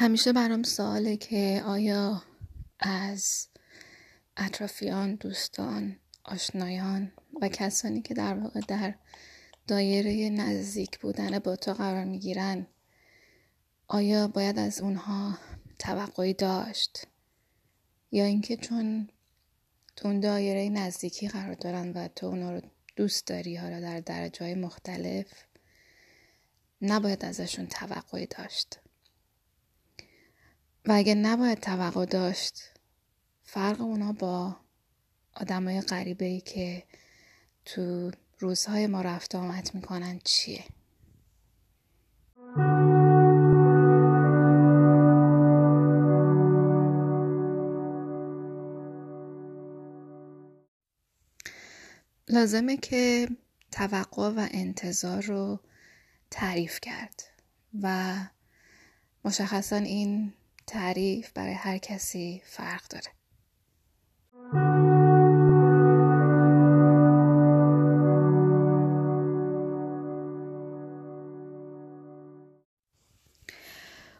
همیشه برام سواله که آیا از اطرافیان، دوستان، آشنایان و کسانی که در واقع در دایره نزدیک بودن با تو قرار می‌گیرن آیا باید از اونها توقعی داشت؟ یا اینکه چون تو اون دایره نزدیکی قرار دارن و تو اونا رو دوست داری حالا در درجه مختلف نباید ازشون توقعی داشت. و اگه نباید توقع داشت؟ فرق اونا با آدمای غریبه ای که تو روزهای ما رفت آمد می‌کنن چیه؟ لازمه که توقع و انتظار رو تعریف کرد و مشخصا این تعریف برای هر کسی فرق داره.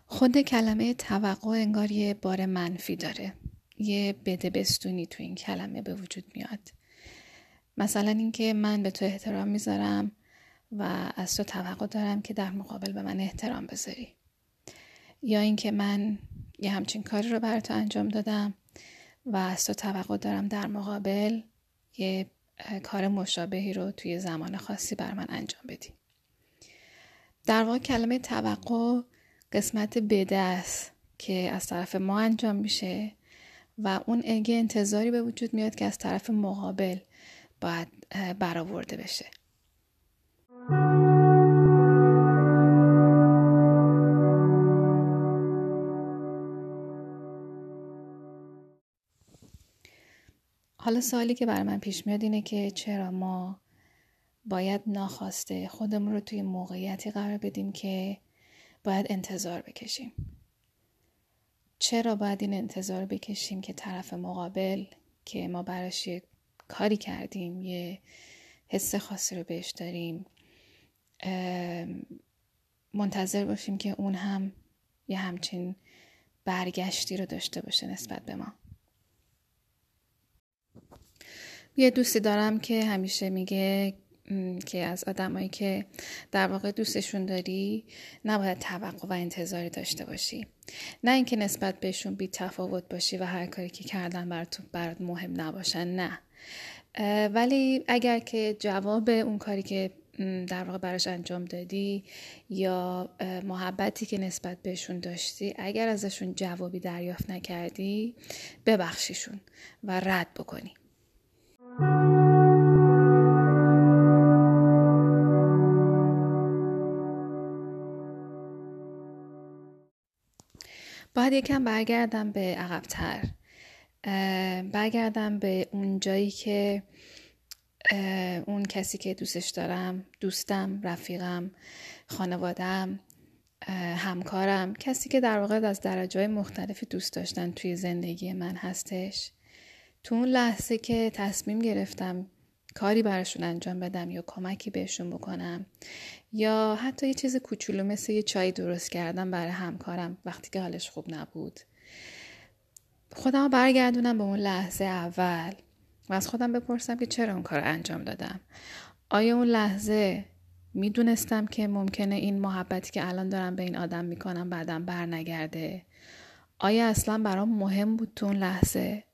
خود کلمه توقع انگار یه بار منفی داره. یه بده بستونی تو این کلمه به وجود میاد. مثلا اینکه من به تو احترام می‌ذارم و از تو توقع دارم که در مقابل به من احترام بذاری. یا اینکه من یه همچین کاری رو برای تو انجام دادم و از تو توقع دارم در مقابل یه کار مشابهی رو توی زمان خاصی بر من انجام بدی. در واقع کلمه توقع قسمت بده است که از طرف ما انجام میشه و اون اگه انتظاری به وجود میاد که از طرف مقابل باید برآورده بشه. حالا سوالی که برای من پیش میاد اینه که چرا ما باید ناخواسته خودمون رو توی موقعیتی قرار بدیم که باید انتظار بکشیم؟ چرا باید این انتظار بکشیم که طرف مقابل که ما براش یه کاری کردیم یه حس خاصی رو بهش داریم منتظر باشیم که اون هم یه همچین برگشتی رو داشته باشه نسبت به ما؟ یه دوستی دارم که همیشه میگه که از آدمایی که در واقع دوستشون داری نباید توقع و انتظاری داشته باشی. نه اینکه نسبت بهشون بی تفاوت باشی و هر کاری که کردن بر تو برات مهم نباشن نه. ولی اگر که جواب اون کاری که در واقع براش انجام دادی یا محبتی که نسبت بهشون داشتی اگر ازشون جوابی دریافت نکردی ببخشیشون و رد بکنی. باید یکم برگردم به عقبتر. برگردم به اون جایی که اون کسی که دوستش دارم دوستم رفیقم خانوادم همکارم کسی که در واقع از درجه مختلفی دوست داشتن توی زندگی من هستش. تو اون لحظه که تصمیم گرفتم کاری براشون انجام بدم یا کمکی بهشون بکنم یا حتی یه چیز کوچولو مثل یه چای درست کردم برای همکارم وقتی که حالش خوب نبود. خودم برگردونم به اون لحظه اول و از خودم بپرسم که چرا اون کار انجام دادم. آیا اون لحظه می‌دونستم که ممکنه این محبتی که الان دارم به این آدم می‌کنم بعدم بر نگرده آیا اصلا برام مهم بود تو اون لحظه؟